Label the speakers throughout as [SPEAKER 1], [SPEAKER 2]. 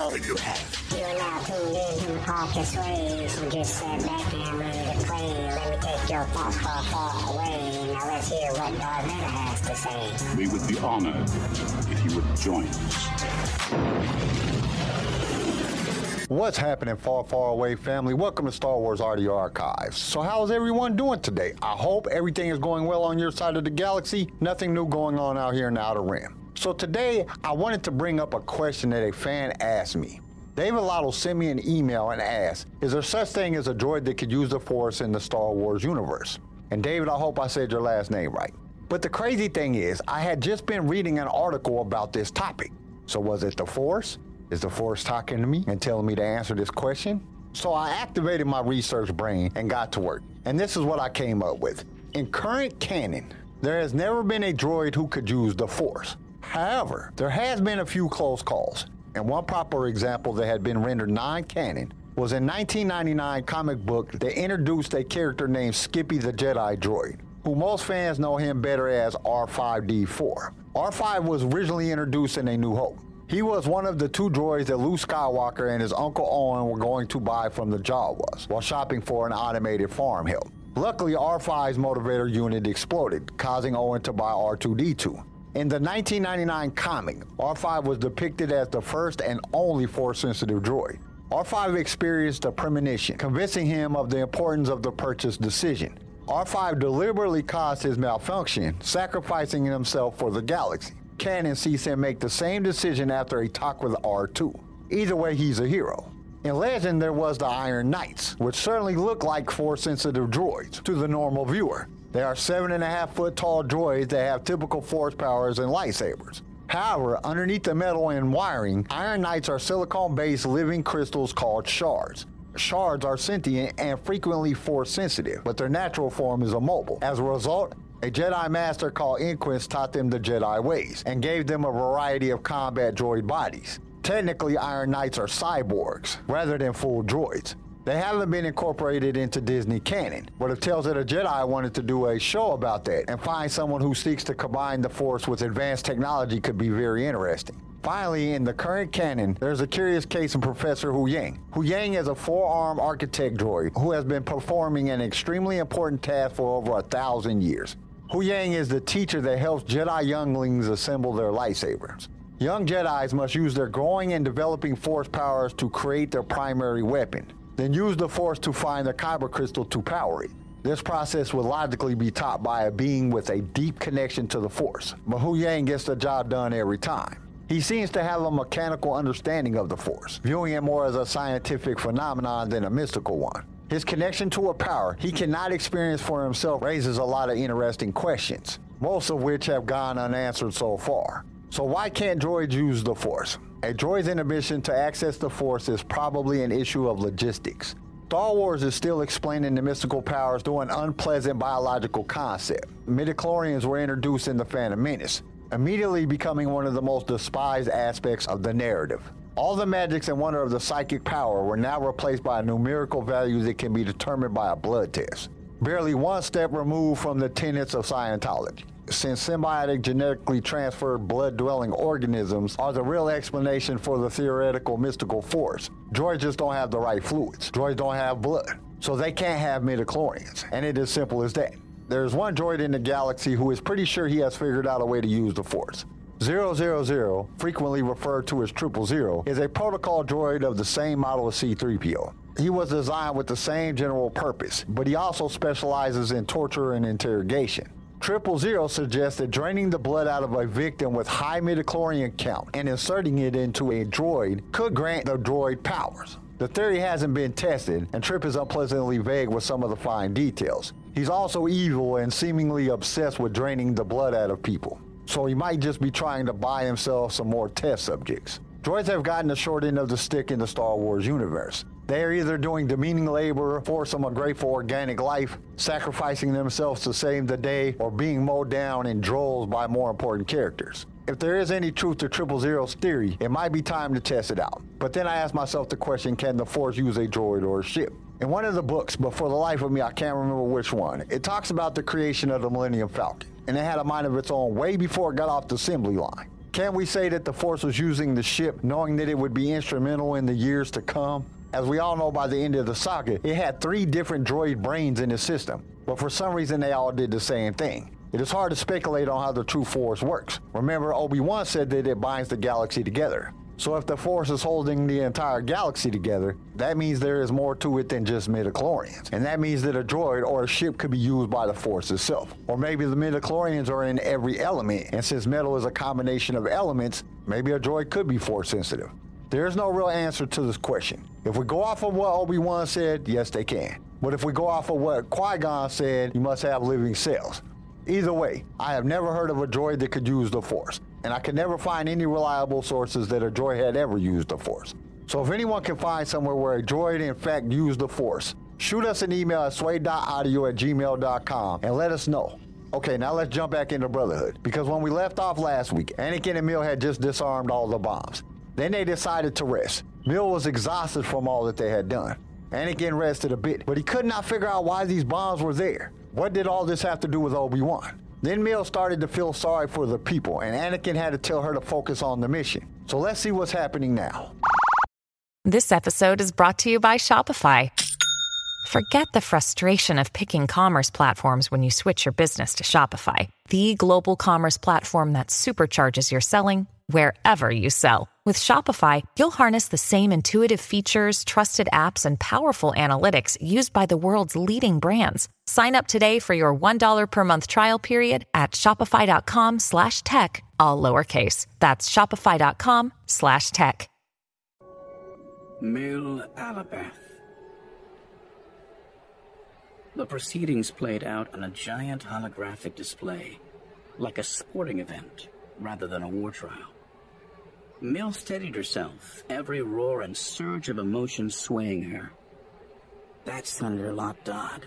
[SPEAKER 1] hell you have.
[SPEAKER 2] You are now tuned in to the ways. You just sat back and ready to play. Let me take your thoughts far, far away. Now let's hear what Darth Vader has to say.
[SPEAKER 3] We would be honored if you would join us.
[SPEAKER 4] What's happening, far, far away family? Welcome to Star Wars Audio Archives. So, how's everyone doing today? I hope everything is going well on your side of the galaxy. Nothing new going on out here in the Outer Rim. So, today I wanted to bring up a question that a fan asked me. David Lotto sent me an email and asked, Is there such thing as a droid that could use the Force in the Star Wars universe? And David, I hope I said your last name right. But the crazy thing is, I had just been reading an article about this topic. So, was it the Force? Is the Force talking to me and telling me to answer this question? So I activated my research brain and got to work. And this is what I came up with. In current canon, there has never been a droid who could use the Force. However, there has been a few close calls. And one proper example that had been rendered non-canon was in 1999 comic book that introduced a character named Skippy the Jedi droid, who most fans know him better as R5D4. R5 was originally introduced in A New Hope. He was one of the two droids that Luke Skywalker and his uncle Owen were going to buy from the Jawas while shopping for an automated farm help. Luckily, R5's motivator unit exploded, causing Owen to buy R2D2. In the 1999 comic, R5 was depicted as the first and only Force-sensitive droid. R5 experienced a premonition, convincing him of the importance of the purchase decision. R5 deliberately caused his malfunction, sacrificing himself for the galaxy. Canon sees him make the same decision after a talk with R2. Either way, he's a hero. In Legend, there was the Iron Knights, which certainly looked like Force sensitive droids to the normal viewer. They are seven and a half foot tall droids that have typical Force powers and lightsabers. However, underneath the metal and wiring, Iron Knights are silicone based living crystals called shards. Shards are sentient and frequently force sensitive, but their natural form is immobile. As a result, a Jedi Master called Inquis taught them the Jedi ways and gave them a variety of combat droid bodies. Technically, Iron Knights are cyborgs rather than full droids. They haven't been incorporated into Disney canon, but it tells that a Jedi wanted to do a show about that and find someone who seeks to combine the Force with advanced technology could be very interesting. Finally, in the current canon, there's a curious case of Professor Huyang. Hu Yang is a four-armed architect droid who has been performing an extremely important task for over a thousand years. Huyang is the teacher that helps Jedi younglings assemble their lightsabers. Young Jedis must use their growing and developing force powers to create their primary weapon, then use the force to find the kyber crystal to power it. This process would logically be taught by a being with a deep connection to the force, but Yang gets the job done every time. He seems to have a mechanical understanding of the force, viewing it more as a scientific phenomenon than a mystical one. His connection to a power he cannot experience for himself raises a lot of interesting questions, most of which have gone unanswered so far. So, why can't droids use the Force? A droid's inhibition to access the Force is probably an issue of logistics. Star Wars is still explaining the mystical powers through an unpleasant biological concept. Midichlorians were introduced in The Phantom Menace, immediately becoming one of the most despised aspects of the narrative. All the magics and wonder of the psychic power were now replaced by a numerical value that can be determined by a blood test. Barely one step removed from the tenets of Scientology. Since symbiotic genetically transferred blood dwelling organisms are the real explanation for the theoretical mystical force, droids just don't have the right fluids. Droids don't have blood, so they can't have midichlorians, and it is simple as that. There's one droid in the galaxy who is pretty sure he has figured out a way to use the force. 000, frequently referred to as Triple Zero, is a protocol droid of the same model as C-3PO. He was designed with the same general purpose, but he also specializes in torture and interrogation. Triple Zero suggests that draining the blood out of a victim with high midichlorian count and inserting it into a droid could grant the droid powers. The theory hasn't been tested, and Trip is unpleasantly vague with some of the fine details. He's also evil and seemingly obsessed with draining the blood out of people so he might just be trying to buy himself some more test subjects. Droids have gotten the short end of the stick in the Star Wars universe. They are either doing demeaning labor for some ungrateful organic life, sacrificing themselves to save the day, or being mowed down in droves by more important characters. If there is any truth to Triple Zero's theory, it might be time to test it out. But then I ask myself the question can the Force use a droid or a ship? In one of the books, but for the life of me, I can't remember which one, it talks about the creation of the Millennium Falcon and it had a mind of its own way before it got off the assembly line. Can we say that the Force was using the ship knowing that it would be instrumental in the years to come? As we all know by the end of the saga, it had three different droid brains in the system, but for some reason they all did the same thing. It is hard to speculate on how the true Force works. Remember, Obi-Wan said that it binds the galaxy together. So if the Force is holding the entire galaxy together, that means there is more to it than just midichlorians. And that means that a droid or a ship could be used by the Force itself. Or maybe the midichlorians are in every element, and since metal is a combination of elements, maybe a droid could be Force sensitive. There is no real answer to this question. If we go off of what Obi-Wan said, yes, they can. But if we go off of what Qui-Gon said, you must have living cells. Either way, I have never heard of a droid that could use the Force and I could never find any reliable sources that a droid had ever used the Force. So if anyone can find somewhere where a droid in fact used the Force, shoot us an email at sway.audio at gmail.com and let us know. Okay, now let's jump back into Brotherhood. Because when we left off last week, Anakin and Mill had just disarmed all the bombs. Then they decided to rest. Mill was exhausted from all that they had done. Anakin rested a bit, but he could not figure out why these bombs were there. What did all this have to do with Obi-Wan? Then Mill started to feel sorry for the people, and Anakin had to tell her to focus on the mission. So let's see what's happening now.
[SPEAKER 1] This episode is brought to you by Shopify. Forget the frustration of picking commerce platforms when you switch your business to Shopify, the global commerce platform that supercharges your selling wherever you sell. With Shopify, you'll harness the same intuitive features, trusted apps, and powerful analytics used by the world's leading brands. Sign up today for your $1 per month trial period at shopify.com slash tech, all lowercase. That's shopify.com slash tech.
[SPEAKER 5] Mill Alabeth. The proceedings played out on a giant holographic display, like a sporting event rather than a war trial. Mill steadied herself, every roar and surge of emotion swaying her. That's Senator Lott Dodd.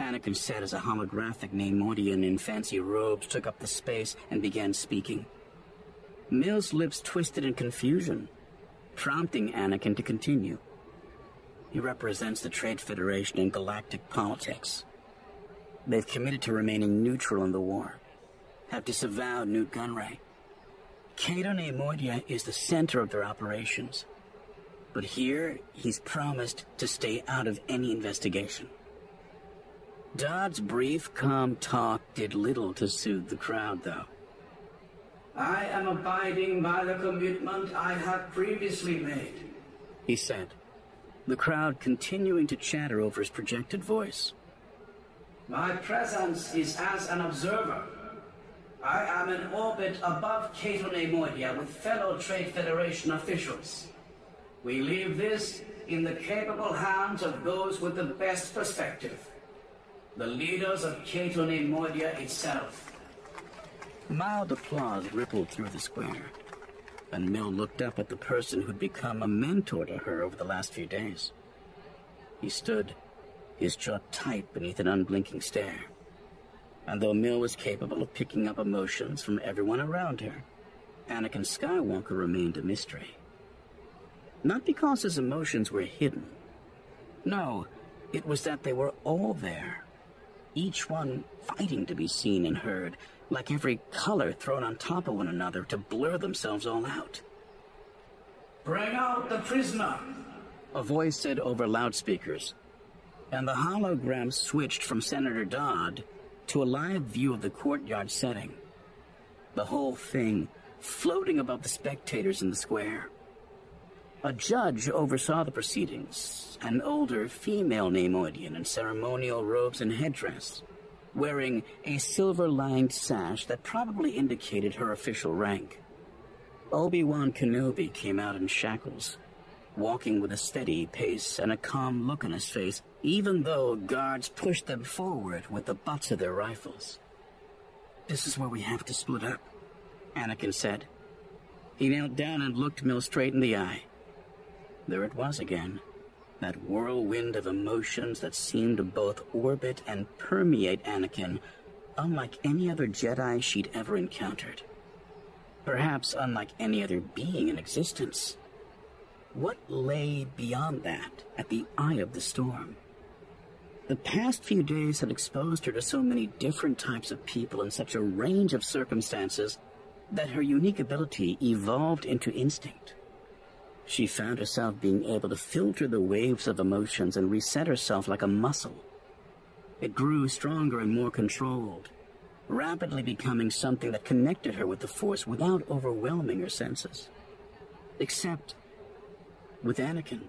[SPEAKER 5] Anakin said as a holographic Neimoidian in fancy robes took up the space and began speaking. Mill's lips twisted in confusion, prompting Anakin to continue. He represents the Trade Federation in galactic politics. They've committed to remaining neutral in the war, have disavowed Nute Gunray, Cato Neimoidia is the center of their operations. But here, he's promised to stay out of any investigation. Dodd's brief, calm talk did little to soothe the crowd, though. I am abiding by the commitment I have previously made, he said, the crowd continuing to chatter over his projected voice. My presence is as an observer I am in orbit above Cato Neimoidia with fellow Trade Federation officials. We leave this in the capable hands of those with the best perspective. The leaders of Cato Neimoidia itself. Mild applause rippled through the square, and Mill looked up at the person who'd become a mentor to her over the last few days. He stood, his jaw tight beneath an unblinking stare and though Mill was capable of picking up emotions from everyone around her, Anakin Skywalker remained a mystery. Not because his emotions were hidden. No, it was that they were all there. Each one fighting to be seen and heard, like every color thrown on top of one another to blur themselves all out. Bring out the prisoner, a voice said over loudspeakers, and the hologram switched from Senator Dodd to a live view of the courtyard setting. The whole thing floating above the spectators in the square. A judge oversaw the proceedings, an older female Neimoidian in ceremonial robes and headdress, wearing a silver-lined sash that probably indicated her official rank. Obi-Wan Kenobi came out in shackles, walking with a steady pace and a calm look on his face, even though guards pushed them forward with the butts of their rifles. This is where we have to split up, Anakin said. He knelt down and looked Mill straight in the eye. There it was again, that whirlwind of emotions that seemed to both orbit and permeate Anakin, unlike any other Jedi she'd ever encountered. Perhaps unlike any other being in existence. What lay beyond that at the eye of the storm? The past few days had exposed her to so many different types of people in such a range of circumstances that her unique ability evolved into instinct. She found herself being able to filter the waves of emotions and reset herself like a muscle. It grew stronger and more controlled, rapidly becoming something that connected her with the Force without overwhelming her senses. Except with Anakin.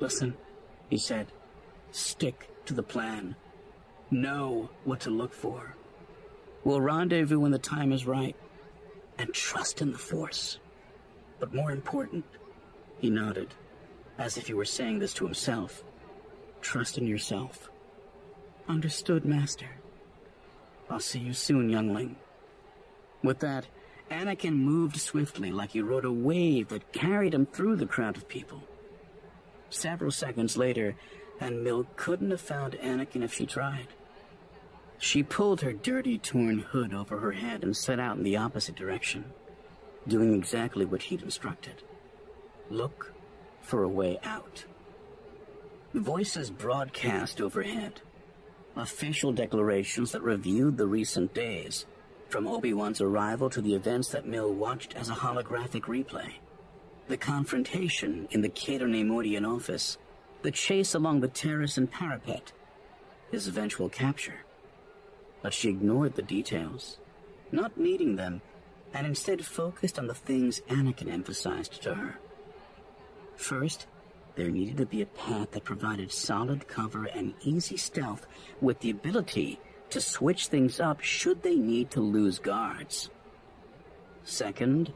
[SPEAKER 5] Listen, he said, stick to the plan. Know what to look for. We'll rendezvous when the time is right. And trust in the Force. But more important, he nodded, as if he were saying this to himself. Trust in yourself. Understood, Master. I'll see you soon, youngling. With that, Anakin moved swiftly like he rode a wave that carried him through the crowd of people. Several seconds later, and Mill couldn't have found Anakin if she tried. She pulled her dirty, torn hood over her head and set out in the opposite direction, doing exactly what he'd instructed. Look for a way out. Voices broadcast overhead. Official declarations that reviewed the recent days, from Obi-Wan's arrival to the events that Mill watched as a holographic replay. The confrontation in the Cato Neimoidian office, the chase along the terrace and parapet, his eventual capture. But she ignored the details, not needing them, and instead focused on the things Anakin emphasized to her. First, there needed to be a path that provided solid cover and easy stealth with the ability to switch things up should they need to lose guards. Second,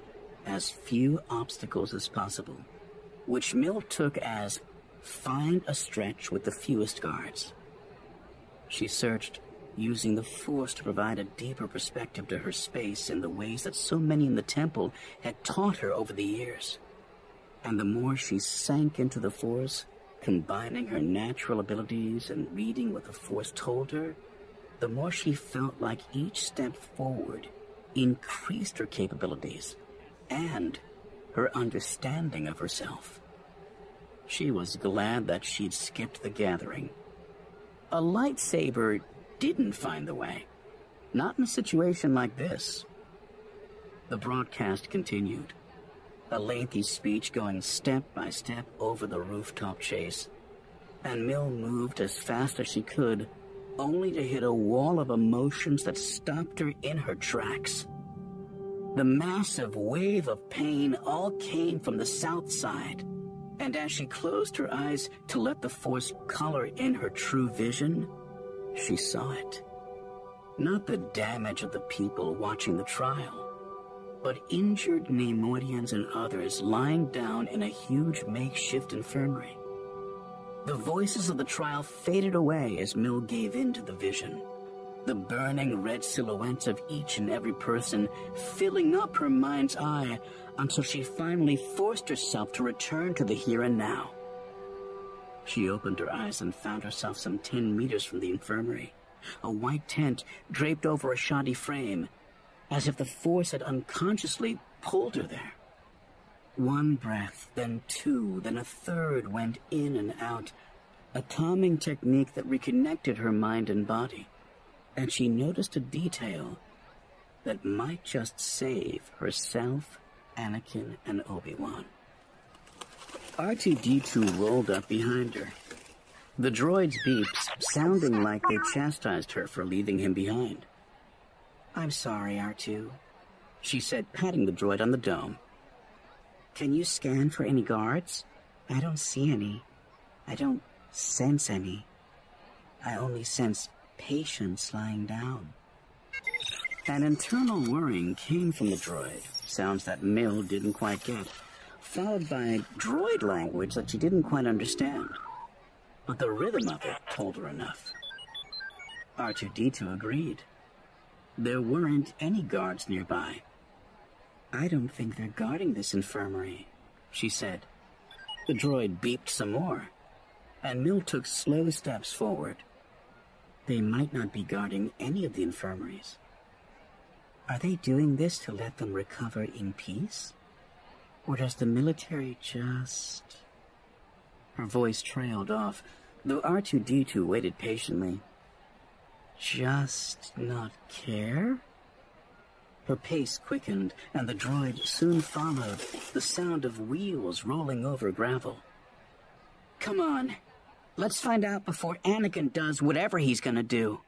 [SPEAKER 5] as few obstacles as possible, which Mill took as find a stretch with the fewest guards. She searched, using the Force to provide a deeper perspective to her space in the ways that so many in the temple had taught her over the years. And the more she sank into the Force, combining her natural abilities and reading what the Force told her, the more she felt like each step forward increased her capabilities and her understanding of herself. She was glad that she'd skipped the gathering. A lightsaber didn't find the way. Not in a situation like this. The broadcast continued. A lengthy speech going step by step over the rooftop chase. And Mill moved as fast as she could, only to hit a wall of emotions that stopped her in her tracks. The massive wave of pain all came from the south side, and as she closed her eyes to let the force color in her true vision, she saw it. Not the damage of the people watching the trial, but injured Neimoidians and others lying down in a huge makeshift infirmary. The voices of the trial faded away as Mill gave in to the vision the burning red silhouettes of each and every person filling up her mind's eye until she finally forced herself to return to the here and now. She opened her eyes and found herself some ten meters from the infirmary, a white tent draped over a shoddy frame, as if the force had unconsciously pulled her there. One breath, then two, then a third went in and out, a calming technique that reconnected her mind and body and she noticed a detail that might just save herself, Anakin, and Obi-Wan. R2-D2 rolled up behind her. The droid's beeps sounding like they chastised her for leaving him behind. I'm sorry, R2, she said, patting the droid on the dome. Can you scan for any guards? I don't see any. I don't sense any. I only sense patients lying down. An internal whirring came from the droid, sounds that Mill didn't quite get, followed by droid language that she didn't quite understand. But the rhythm of it told her enough. R2-D2 agreed. There weren't any guards nearby. I don't think they're guarding this infirmary, she said. The droid beeped some more, and Mill took slow steps forward. They might not be guarding any of the infirmaries. Are they doing this to let them recover in peace? Or does the military just. Her voice trailed off, though R2D2 waited patiently. Just not care? Her pace quickened, and the droid soon followed, the sound of wheels rolling over gravel. Come on, let's find out before Anakin does whatever he's gonna do.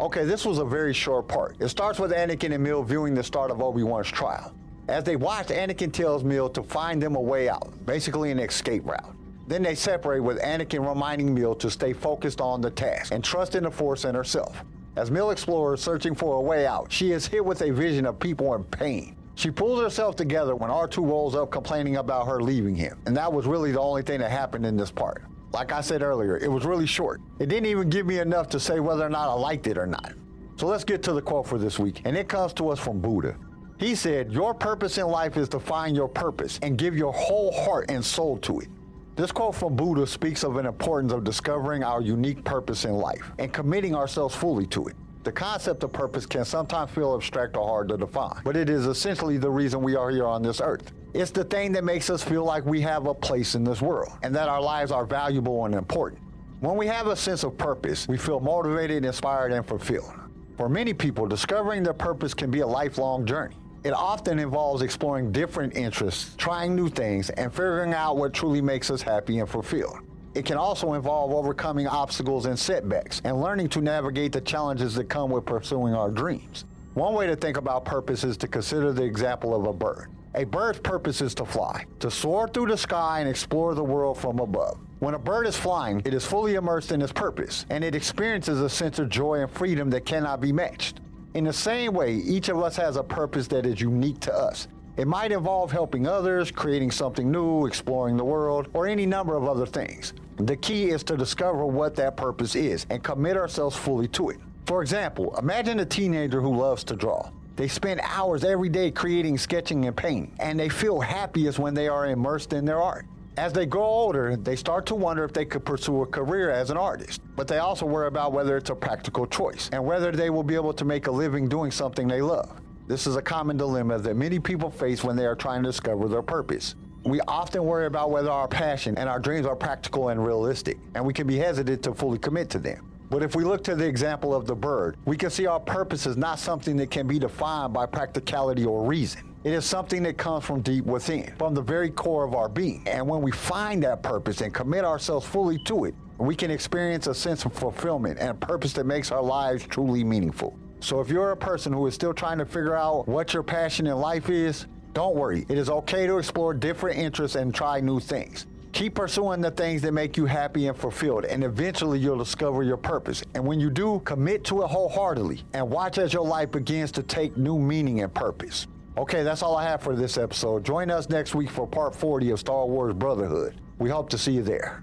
[SPEAKER 4] Okay, this was a very short part. It starts with Anakin and Mill viewing the start of Obi-Wan's trial. As they watch, Anakin tells Mill to find them a way out, basically an escape route. Then they separate with Anakin reminding Mill to stay focused on the task and trust in the Force and herself. As Mill explores searching for a way out, she is hit with a vision of people in pain. She pulls herself together when R2 rolls up complaining about her leaving him, and that was really the only thing that happened in this part. Like I said earlier, it was really short. It didn't even give me enough to say whether or not I liked it or not. So let's get to the quote for this week, and it comes to us from Buddha. He said, Your purpose in life is to find your purpose and give your whole heart and soul to it. This quote from Buddha speaks of an importance of discovering our unique purpose in life and committing ourselves fully to it. The concept of purpose can sometimes feel abstract or hard to define, but it is essentially the reason we are here on this earth. It's the thing that makes us feel like we have a place in this world and that our lives are valuable and important. When we have a sense of purpose, we feel motivated, inspired, and fulfilled. For many people, discovering their purpose can be a lifelong journey. It often involves exploring different interests, trying new things, and figuring out what truly makes us happy and fulfilled. It can also involve overcoming obstacles and setbacks and learning to navigate the challenges that come with pursuing our dreams. One way to think about purpose is to consider the example of a bird. A bird's purpose is to fly, to soar through the sky and explore the world from above. When a bird is flying, it is fully immersed in its purpose, and it experiences a sense of joy and freedom that cannot be matched. In the same way, each of us has a purpose that is unique to us. It might involve helping others, creating something new, exploring the world, or any number of other things. The key is to discover what that purpose is and commit ourselves fully to it. For example, imagine a teenager who loves to draw. They spend hours every day creating, sketching, and painting, and they feel happiest when they are immersed in their art. As they grow older, they start to wonder if they could pursue a career as an artist, but they also worry about whether it's a practical choice and whether they will be able to make a living doing something they love. This is a common dilemma that many people face when they are trying to discover their purpose. We often worry about whether our passion and our dreams are practical and realistic, and we can be hesitant to fully commit to them. But if we look to the example of the bird, we can see our purpose is not something that can be defined by practicality or reason. It is something that comes from deep within, from the very core of our being. And when we find that purpose and commit ourselves fully to it, we can experience a sense of fulfillment and a purpose that makes our lives truly meaningful. So if you're a person who is still trying to figure out what your passion in life is, don't worry. It is okay to explore different interests and try new things. Keep pursuing the things that make you happy and fulfilled, and eventually you'll discover your purpose. And when you do, commit to it wholeheartedly and watch as your life begins to take new meaning and purpose. Okay, that's all I have for this episode. Join us next week for part 40 of Star Wars Brotherhood. We hope to see you there.